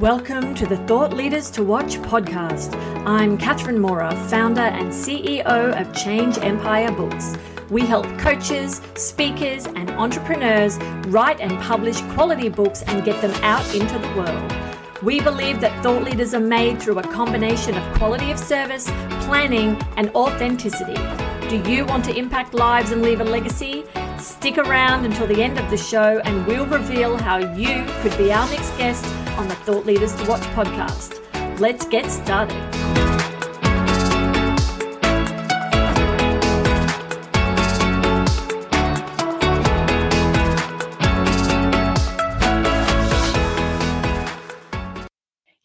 Welcome to the Thought Leaders to Watch podcast. I'm Catherine Mora, founder and CEO of Change Empire Books. We help coaches, speakers, and entrepreneurs write and publish quality books and get them out into the world. We believe that thought leaders are made through a combination of quality of service, planning, and authenticity. Do you want to impact lives and leave a legacy? Stick around until the end of the show and we'll reveal how you could be our next guest on the Thought Leaders to Watch podcast. Let's get started.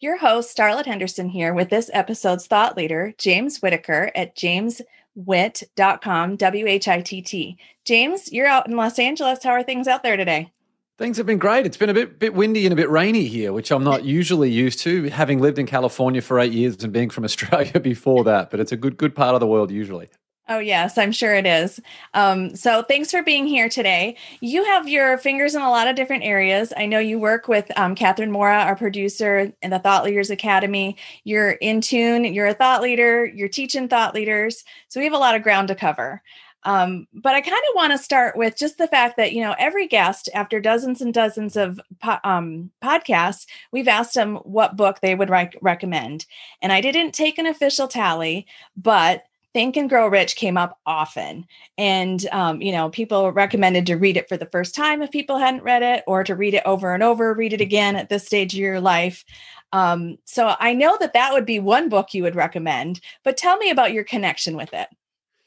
Your host, Starlet Henderson, here with this episode's thought leader, James Whittaker at jameswhitt.com, W H I T T. James, you're out in Los Angeles. How are things out there today? Things have been great. It's been a bit bit windy and a bit rainy here, which I'm not usually used to, having lived in California for eight years and being from Australia before that. But it's a good good part of the world usually. Oh, yes, I'm sure it is. Um, so, thanks for being here today. You have your fingers in a lot of different areas. I know you work with um, Catherine Mora, our producer in the Thought Leaders Academy. You're in tune, you're a thought leader, you're teaching thought leaders. So, we have a lot of ground to cover. Um, but I kind of want to start with just the fact that, you know, every guest, after dozens and dozens of po- um, podcasts, we've asked them what book they would rec- recommend. And I didn't take an official tally, but Think and Grow Rich came up often. And, um, you know, people recommended to read it for the first time if people hadn't read it, or to read it over and over, read it again at this stage of your life. Um, so I know that that would be one book you would recommend, but tell me about your connection with it.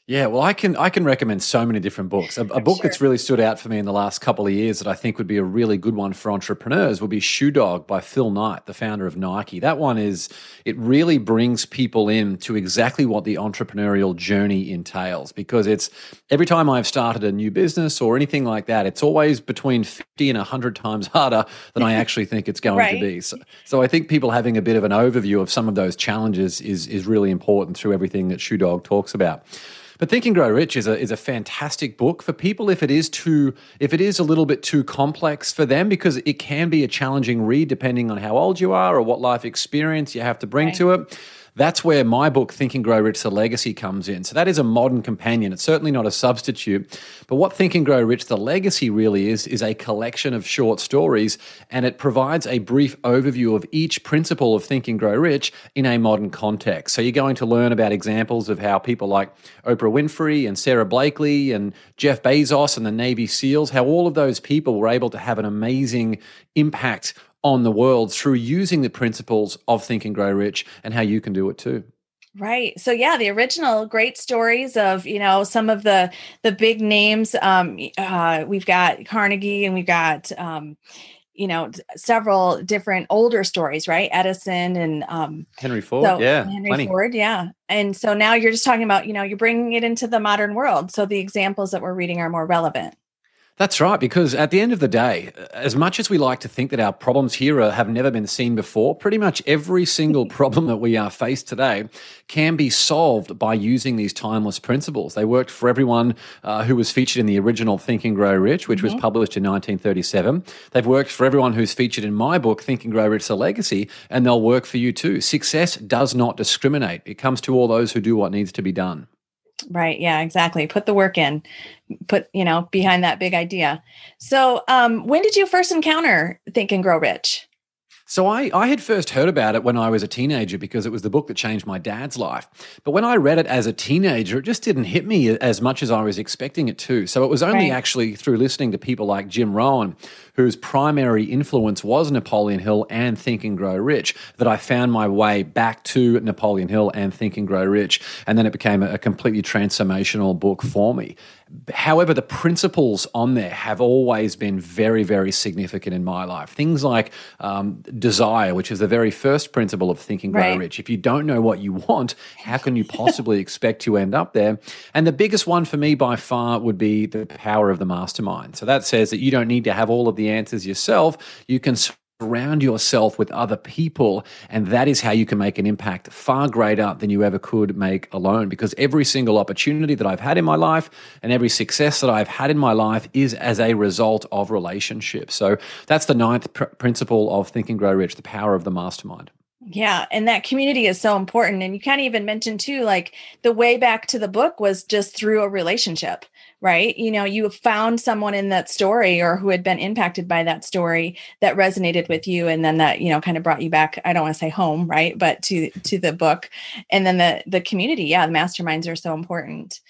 Yeah, well, I can I can recommend so many different books. A, a book sure. that's really stood out for me in the last couple of years that I think would be a really good one for entrepreneurs would be Shoe Dog by Phil Knight, the founder of Nike. That one is it really brings people in to exactly what the entrepreneurial journey entails because it's every time I've started a new business or anything like that, it's always between 50 and 100 times harder than I actually think it's going right. to be. So, so I think people having a bit of an overview of some of those challenges is is really important through everything that Shoe Dog talks about. But Think and Grow Rich is a is a fantastic book for people if it is too if it is a little bit too complex for them because it can be a challenging read depending on how old you are or what life experience you have to bring right. to it. That's where my book, Think and Grow Rich, The Legacy, comes in. So that is a modern companion. It's certainly not a substitute. But what Think and Grow Rich, The Legacy really is, is a collection of short stories, and it provides a brief overview of each principle of Think and Grow Rich in a modern context. So you're going to learn about examples of how people like Oprah Winfrey and Sara Blakely and Jeff Bezos and the Navy SEALs, how all of those people were able to have an amazing impact on the world through using the principles of Think and Grow Rich and how you can do it too. Right. So yeah, the original great stories of, you know, some of the the big names um uh we've got Carnegie and we've got um you know several different older stories right edison and um henry ford so yeah henry plenty. ford yeah and so now you're just talking about you know you're bringing it into the modern world so the examples that we're reading are more relevant that's right, because at the end of the day, as much as we like to think that our problems here are, have never been seen before, pretty much every single problem that we are faced today can be solved by using these timeless principles. They worked for everyone uh, who was featured in the original Think and Grow Rich, which mm-hmm. was published in 1937. They've worked for everyone who's featured in my book, Think and Grow Rich: The Legacy, and they'll work for you too. Success does not discriminate; it comes to all those who do what needs to be done. Right. Yeah, exactly. Put the work in, put, you know, behind that big idea. So, um, when did you first encounter Think and Grow Rich? So I, I had first heard about it when I was a teenager because it was the book that changed my dad's life. But when I read it as a teenager, it just didn't hit me as much as I was expecting it to. So it was only right. actually through listening to people like Jim Rohn, whose primary influence was Napoleon Hill and Think and Grow Rich, that I found my way back to Napoleon Hill and Think and Grow Rich. And then it became a, completely transformational book for me. However, the principles on there have always been very, very significant in my life. Things like um, desire, which is the very first principle of Think and Grow right. Rich. If you don't know what you want, how can you possibly expect to end up there? And the biggest one for me by far would be the power of the mastermind. So that says that you don't need to have all of the answers yourself. You can surround yourself with other people. And that is how you can make an impact far greater than you ever could make alone. Because every single opportunity that I've had in my life and every success that I've had in my life is as a result of relationships. So that's the ninth pr- principle of Think and Grow Rich, the power of the mastermind. Yeah, and that community is so important. And you kind of even mentioned too, like the way back to the book was just through a relationship right? You know, you found someone in that story or who had been impacted by that story that resonated with you and then that, you know, kind of brought you back, I don't want to say home, right? But to to the book. And then the the community, yeah, the masterminds are so important.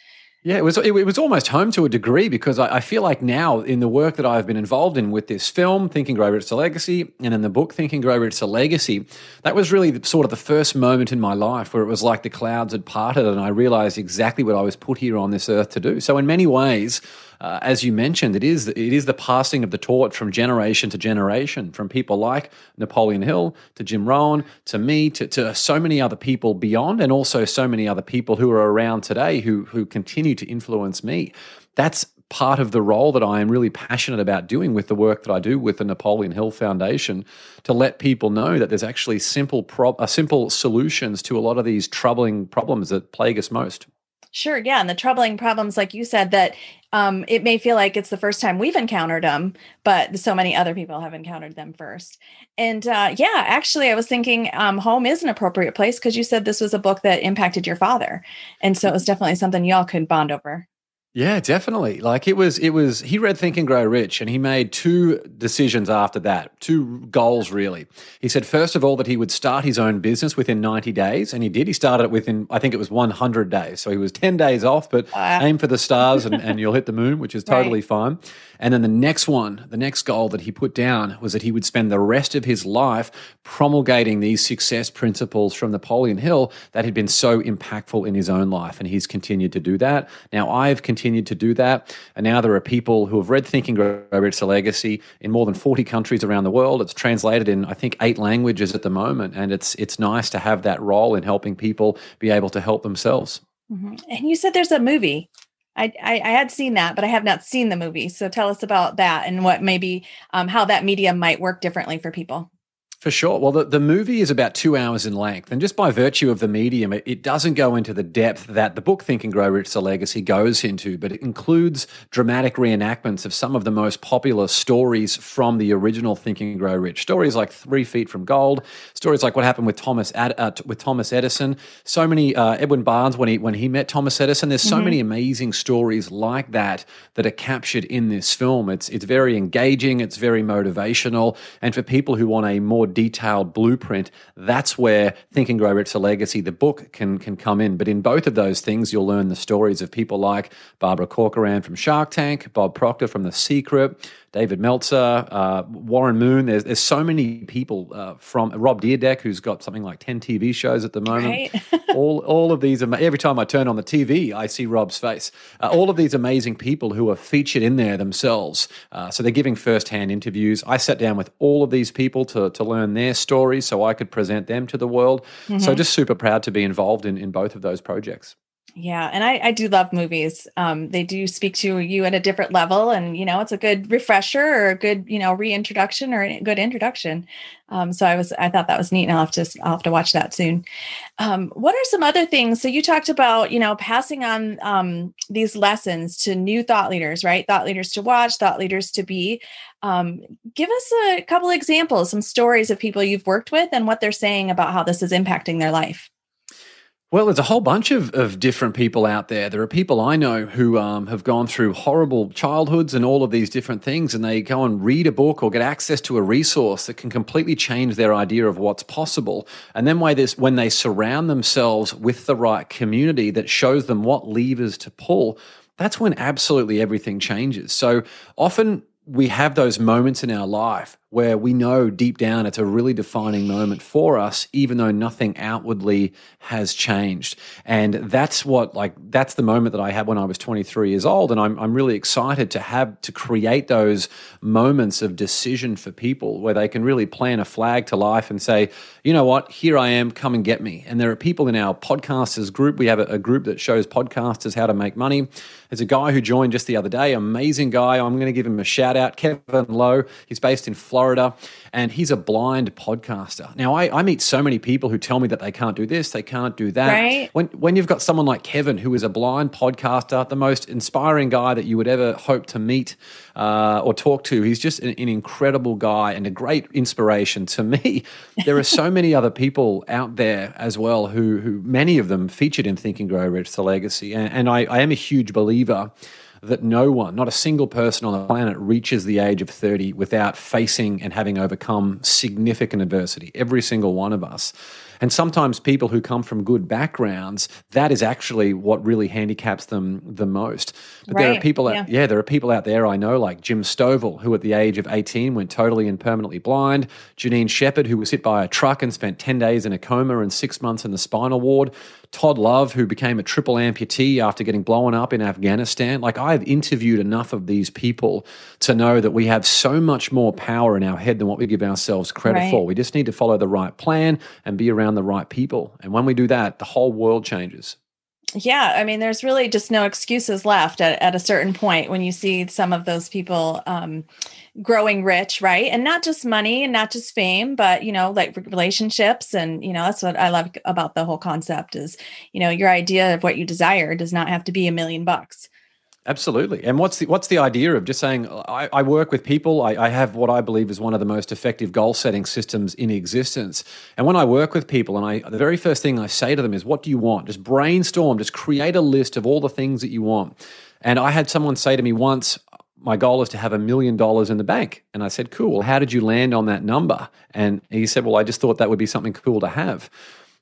Yeah, it was it, was almost home to a degree because I, I, feel like now in the work that I've been involved in with this film, Think and Grow Rich: A Legacy, and in the book Think and Grow Rich: A Legacy, that was really the, sort of the first moment in my life where it was like the clouds had parted and I realized exactly what I was put here on this earth to do. So in many ways, uh, as you mentioned, it is it is the passing of the torch from generation to generation, from people like Napoleon Hill to Jim Rohn to me to, to so many other people beyond, and also so many other people who are around today who who continue to influence me. That's part of the role that I am really passionate about doing with the work that I do with the Napoleon Hill Foundation to let people know that there's actually simple pro- uh, simple solutions to a lot of these troubling problems that plague us most. Sure, yeah, and the troubling problems, like you said, that um, it may feel like it's the first time we've encountered them, but so many other people have encountered them first. And uh, yeah, actually, I was thinking um, home is an appropriate place because you said this was a book that impacted your father, and so it was definitely something y'all could bond over. Yeah, definitely. Like it was, it was, he read Think and Grow Rich and he made two decisions after that, two goals really. He said, first of all, that he would start his own business within 90 days. And he did. He started it within, I think it was 100 days. So he was 10 days off, but aim for the stars and, and you'll hit the moon, which is totally right. fine. And then the next one, the next goal that he put down was that he would spend the rest of his life promulgating these success principles from Napoleon Hill that had been so impactful in his own life. And he's continued to do that. Now, I've continued to do that. And now there are people who have read Think and Grow Rich: A Legacy in more than 40 countries around the world. It's translated in, I think, eight languages at the moment. And it's, it's nice to have that role in helping people be able to help themselves. Mm-hmm. And you said there's a movie. I, I, had seen that, but I have not seen the movie. So tell us about that and what maybe um, how that medium might work differently for people. For sure. Well, the, the movie is about two hours in length. And just by virtue of the medium, it, it doesn't go into the depth that the book Think and Grow Rich The Legacy goes into, but it includes dramatic reenactments of some of the most popular stories from the original Think and Grow Rich. Stories like Three Feet from Gold, stories like what happened with Thomas Ad, uh, with Thomas Edison. So many, uh, Edwin Barnes, when he, when he met Thomas Edison, there's so mm-hmm. many amazing stories like that that are captured in this film. It's, it's very engaging, it's very motivational. And for people who want a more detailed blueprint, that's where Think and Grow Rich a Legacy, the book, can can come in. But in both of those things, you'll learn the stories of people like Barbara Corcoran from Shark Tank, Bob Proctor from The Secret, David Meltzer, uh, Warren Moon. There's, there's so many people uh, from Rob Dyrdek, who's got something like 10 TV shows at the moment. Right. all, all of these, every time I turn on the TV, I see Rob's face. Uh, all of these amazing people who are featured in there themselves. Uh, so they're giving firsthand interviews. I sat down with all of these people to, to learn their stories so I could present them to the world. Mm-hmm. So just super proud to be involved in, in both of those projects. Yeah, and I, I do love movies. Um, they do speak to you at a different level, and you know, it's a good refresher or a good, you know, reintroduction or a good introduction. Um, so I was, I thought that was neat, and I'll have to, I'll have to watch that soon. Um, what are some other things? So you talked about, you know, passing on um, these lessons to new thought leaders, right? Thought leaders to watch, thought leaders to be. Um, give us a couple examples, some stories of people you've worked with, and what they're saying about how this is impacting their life. Well, there's a whole bunch of, of different people out there. There are people I know who um, have gone through horrible childhoods and all of these different things, and they go and read a book or get access to a resource that can completely change their idea of what's possible. And then when they surround themselves with the right community that shows them what levers to pull, that's when absolutely everything changes. So often we have those moments in our life where we know deep down it's a really defining moment for us, even though nothing outwardly has changed. And that's what, like, that's the moment that I had when I was 23 years old. And I'm, I'm really excited to have to create those moments of decision for people where they can really plan a flag to life and say, you know what, here I am, come and get me. And there are people in our podcasters group. We have a, a group that shows podcasters how to make money. There's a guy who joined just the other day, amazing guy. I'm going to give him a shout out, Kevin Lowe. He's based in Florida. Florida, and he's a blind podcaster. Now, I, I meet so many people who tell me that they can't do this, they can't do that. Right. When when you've got someone like Kevin, who is a blind podcaster, the most inspiring guy that you would ever hope to meet uh, or talk to, he's just an, an incredible guy and a great inspiration to me. There are so many other people out there as well who who many of them featured in Think and Grow Rich the Legacy, and, and I, I am a huge believer that no one, not a single person on the planet, reaches the age of 30 without facing and having overcome significant adversity. Every single one of us. And sometimes people who come from good backgrounds, that is actually what really handicaps them the most. But right. there are people, yeah. Out, yeah, there are people out there I know, like Jim Stovall, who at the age of 18 went totally and permanently blind. Janine Shepherd, who was hit by a truck and spent 10 days in a coma and six months in the spinal ward. Todd Love, who became a triple amputee after getting blown up in Afghanistan. Like, I've interviewed enough of these people to know that we have so much more power in our head than what we give ourselves credit right. for. We just need to follow the right plan and be around the right people. And when we do that, the whole world changes. Yeah, I mean, there's really just no excuses left at, at a certain point when you see some of those people um, growing rich, right? And not just money and not just fame, but you know, like relationships. And you know, that's what I love about the whole concept is, you know, your idea of what you desire does not have to be a million bucks. Absolutely. And what's the what's the idea of just saying I, I work with people, I, I, have what I believe is one of the most effective goal setting systems in existence. And when I work with people and I the very first thing I say to them is, What do you want? Just brainstorm, just create a list of all the things that you want. And I had someone say to me once, my goal is to have a million dollars in the bank. And I said, Cool. How did you land on that number? And he said, Well, I just thought that would be something cool to have.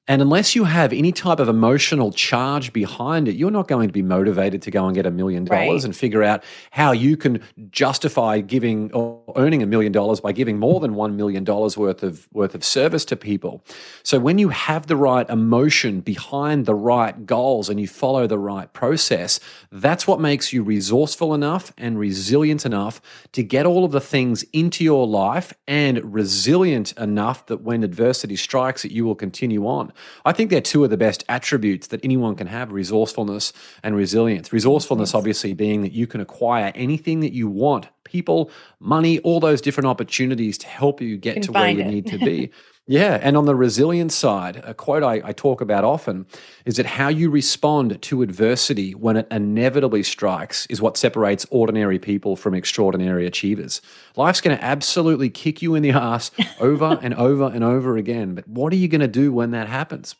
And unless you have any type of emotional charge behind it, you're not going to be motivated to go and get a million dollars and figure out how you can justify giving or earning a million dollars by giving more than one million dollars worth of worth of service to people. So when you have the right emotion behind the right goals and you follow the right process, that's what makes you resourceful enough and resilient enough to get all of the things into your life and resilient enough that when adversity strikes that you will continue on. I think they're two of the best attributes that anyone can have resourcefulness and resilience. Resourcefulness, obviously, being that you can acquire anything that you want people, money, all those different opportunities to help you get to where you it. need to be. Yeah. And on the resilience side, a quote I, I, talk about often is that how you respond to adversity when it inevitably strikes is what separates ordinary people from extraordinary achievers. Life's going to absolutely kick you in the ass over and over and over again. But what are you going to do when that happens?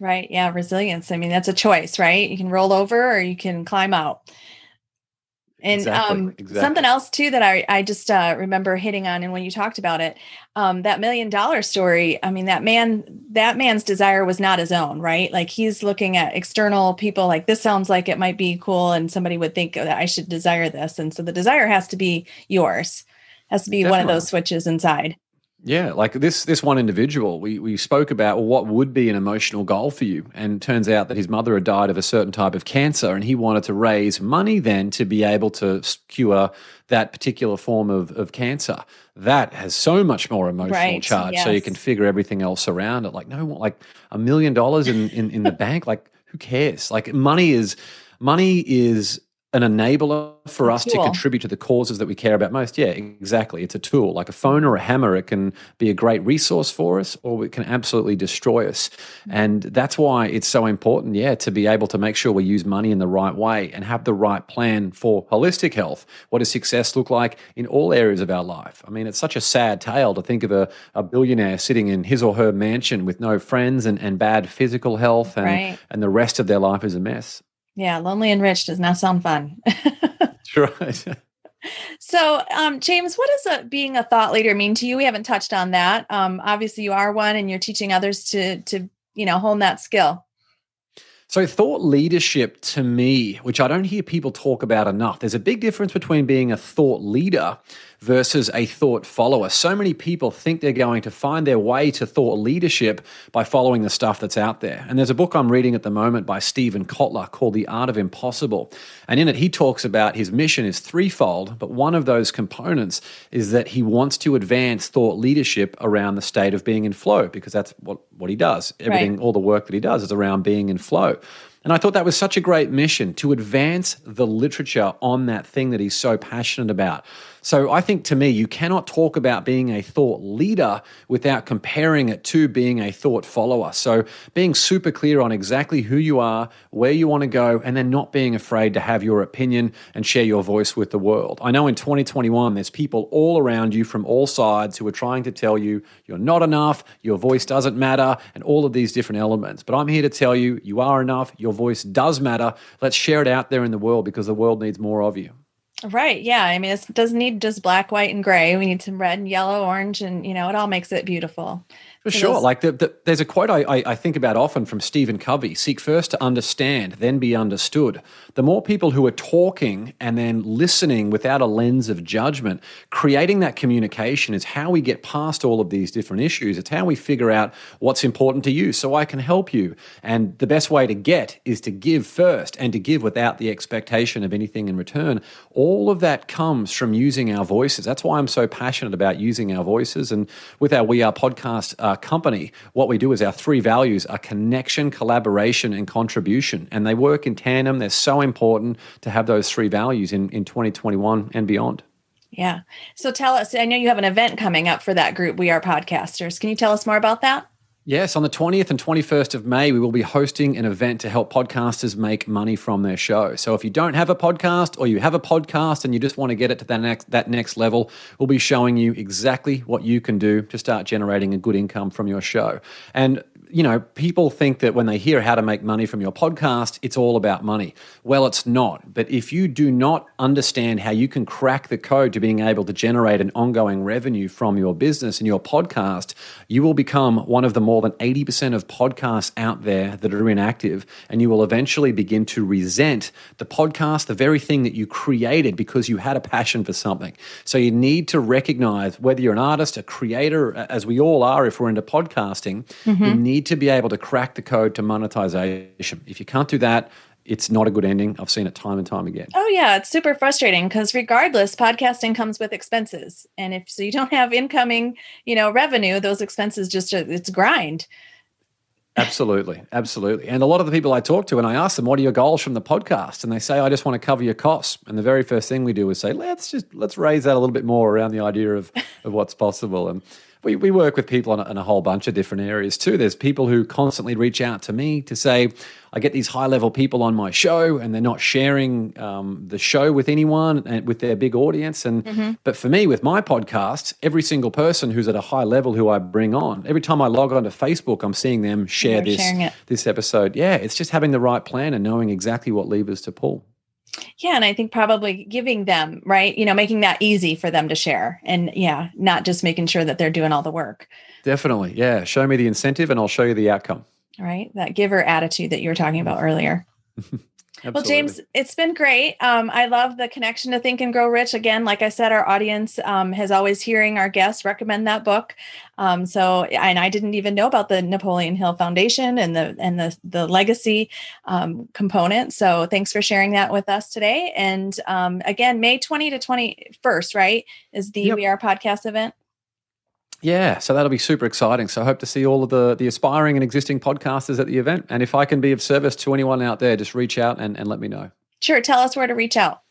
Right. Yeah. Resilience. I mean, that's a choice, right? You can roll over or you can climb out. And exactly, um, exactly. something else too that I, I just uh, remember hitting on, and when you talked about it, um, that million dollar story. I mean, that man, that man's desire was not his own, right? Like he's looking at external people. Like this sounds like it might be cool, and somebody would think that I should desire this, and so the desire has to be yours. Has to be Definitely. one of those switches inside. Yeah, like this this one individual, we we spoke about well, what would be an emotional goal for you, and turns out that his mother had died of a certain type of cancer, and he wanted to raise money then to be able to cure that particular form of, of cancer. That has so much more emotional right, charge, yes. so you can figure everything else around it. Like no, like a million dollars in in in the bank, like who cares? Like money is money is an enabler for us to contribute to the causes that we care about most. Yeah, exactly. It's a tool, like a phone or a hammer. It can be a great resource for us, or it can absolutely destroy us. Mm-hmm. And that's why it's so important, yeah, to be able to make sure we use money in the right way and have the right plan for holistic health. What does success look like in all areas of our life? I mean, it's such a sad tale to think of a, a billionaire sitting in his or her mansion with no friends and, and bad physical health, and, right. and the rest of their life is a mess. Yeah, lonely and rich does not sound fun. right. so, um, James, what does a, being a thought leader mean to you? We haven't touched on that. Um, obviously, you are one, and you're teaching others to to you know hone that skill. So, thought leadership to me, which I don't hear people talk about enough, there's a big difference between being a thought leader versus a thought follower. So many people think they're going to find their way to thought leadership by following the stuff that's out there. And there's a book I'm reading at the moment by Steven Kotler called The Art of Impossible. And in it, he talks about his mission is threefold, but one of those components is that he wants to advance thought leadership around the state of being in flow, because that's what, what he does. Everything, right. all the work that he does is around being in flow. And I thought that was such a great mission to advance the literature on that thing that he's so passionate about. So I think to me, you cannot talk about being a thought leader without comparing it to being a thought follower. So being super clear on exactly who you are, where you want to go, and then not being afraid to have your opinion and share your voice with the world. I know in 2021, there's people all around you from all sides who are trying to tell you you're not enough, your voice doesn't matter, and all of these different elements. But I'm here to tell you, you are enough, your voice does matter. Let's share it out there in the world because the world needs more of you. Right. Yeah. I mean, it doesn't need just black, white, and gray. We need some red and yellow, orange, and, you know, it all makes it beautiful. For sure. Like the, the, there's a quote I, I, I, think about often from Stephen Covey seek first to understand, then be understood. The more people who are talking and then listening without a lens of judgment, creating that communication is how we get past all of these different issues. It's how we figure out what's important to you so I can help you. And the best way to get is to give first and to give without the expectation of anything in return. All of that comes from using our voices. That's why I'm so passionate about using our voices. And with our We Are podcast, uh, company, what we do is our three values are connection, collaboration, and contribution. And they work in tandem. They're so important to have those three values in, in 2021 and beyond. Yeah. So tell us, I know you have an event coming up for that group, We Are Podcasters. Can you tell us more about that? Yes, on the 20th and 21st of May, we will be hosting an event to help podcasters make money from their show. So if you don't have a podcast or you have a podcast and you just want to get it to that next, that next level, we'll be showing you exactly what you can do to start generating a good income from your show. And you know, people think that when they hear how to make money from your podcast, it's all about money. Well, it's not. But if you do not understand how you can crack the code to being able to generate an ongoing revenue from your business and your podcast, you will become one of the more than 80% of podcasts out there that are inactive. And you will eventually begin to resent the podcast, the very thing that you created because you had a passion for something. So you need to recognize whether you're an artist, a creator, as we all are if we're into podcasting, mm-hmm. you need need to be able to crack the code to monetization. If you can't do that, it's not a good ending. I've seen it time and time again. Oh yeah, it's super frustrating because regardless, podcasting comes with expenses, and if so, you don't have incoming, you know, revenue, those expenses just it's grind. Absolutely, absolutely. And a lot of the people I talk to, and I ask them, "What are your goals from the podcast?" and they say, "I just want to cover your costs." And the very first thing we do is say, "Let's just let's raise that a little bit more around the idea of of what's possible." And we, we work with people on a, on a, whole bunch of different areas too. There's people who constantly reach out to me to say, I get these high level people on my show and they're not sharing um, the show with anyone and with their big audience. And mm-hmm. but for me, with my podcast, every single person who's at a high level who I bring on, every time I log onto Facebook, I'm seeing them share this this episode. Yeah, it's just having the right plan and knowing exactly what levers to pull. Yeah, and I think probably giving them, right, you know, making that easy for them to share and yeah, not just making sure that they're doing all the work. Definitely. Yeah. Show me the incentive and I'll show you the outcome. Right. That giver attitude that you were talking about earlier. Well, James, it's been great. Um, I love the connection to Think and Grow Rich. Again, like I said, our audience um, has always hearing our guests recommend that book. Um, so, and I didn't even know about the Napoleon Hill Foundation and the and the the legacy um, component. So, thanks for sharing that with us today. And um, again, May twenty to twenty first, right, is the yep. We Are podcast event. Yeah, so that'll be super exciting. So I hope to see all of the, the aspiring and existing podcasters at the event. And if I can be of service to anyone out there, just reach out and, and let me know. Sure. Tell us where to reach out.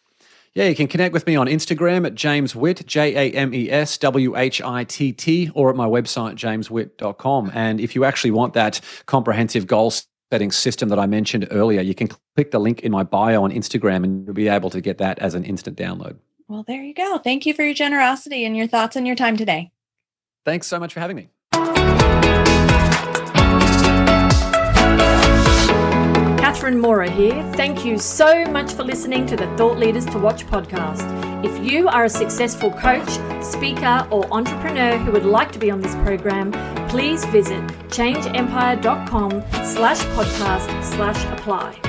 Yeah, you can connect with me on Instagram at James Whitt, J A M E S W H I T T, or at my website, jameswhitt.com. And if you actually want that comprehensive goal setting system that I mentioned earlier, you can click the link in my bio on Instagram and you'll be able to get that as an instant download. Well, there you go. Thank you for your generosity and your thoughts and your time today. Thanks so much for having me. Catherine Mora here. Thank you so much for listening to the Thought Leaders to Watch podcast. If you are a successful coach, speaker, or entrepreneur who would like to be on this program, please visit changeempire.com slash podcast slash apply.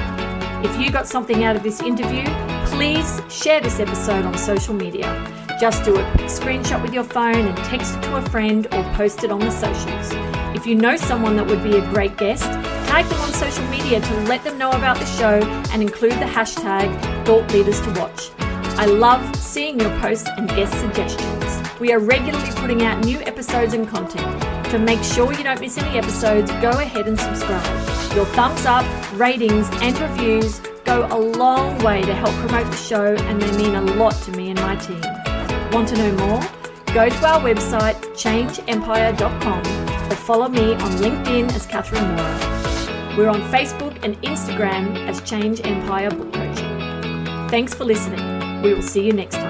If you got something out of this interview, please share this episode on social media. Just do it. screenshot with your phone and text it to a friend or post it on the socials. If you know someone that would be a great guest, tag them on social media to let them know about the show and include the hashtag Thought Leaders to Watch. I love seeing your posts and guest suggestions. We are regularly putting out new episodes and content. To make sure you don't miss any episodes, go ahead and subscribe. Your thumbs up, ratings, and reviews go a long way to help promote the show and they mean a lot to me and my team. Want to know more? Go to our website, changeempire.com, or follow me on LinkedIn as Catherine Mora. We're on Facebook and Instagram as Change Empire Book Coaching. Thanks for listening. We will see you next time.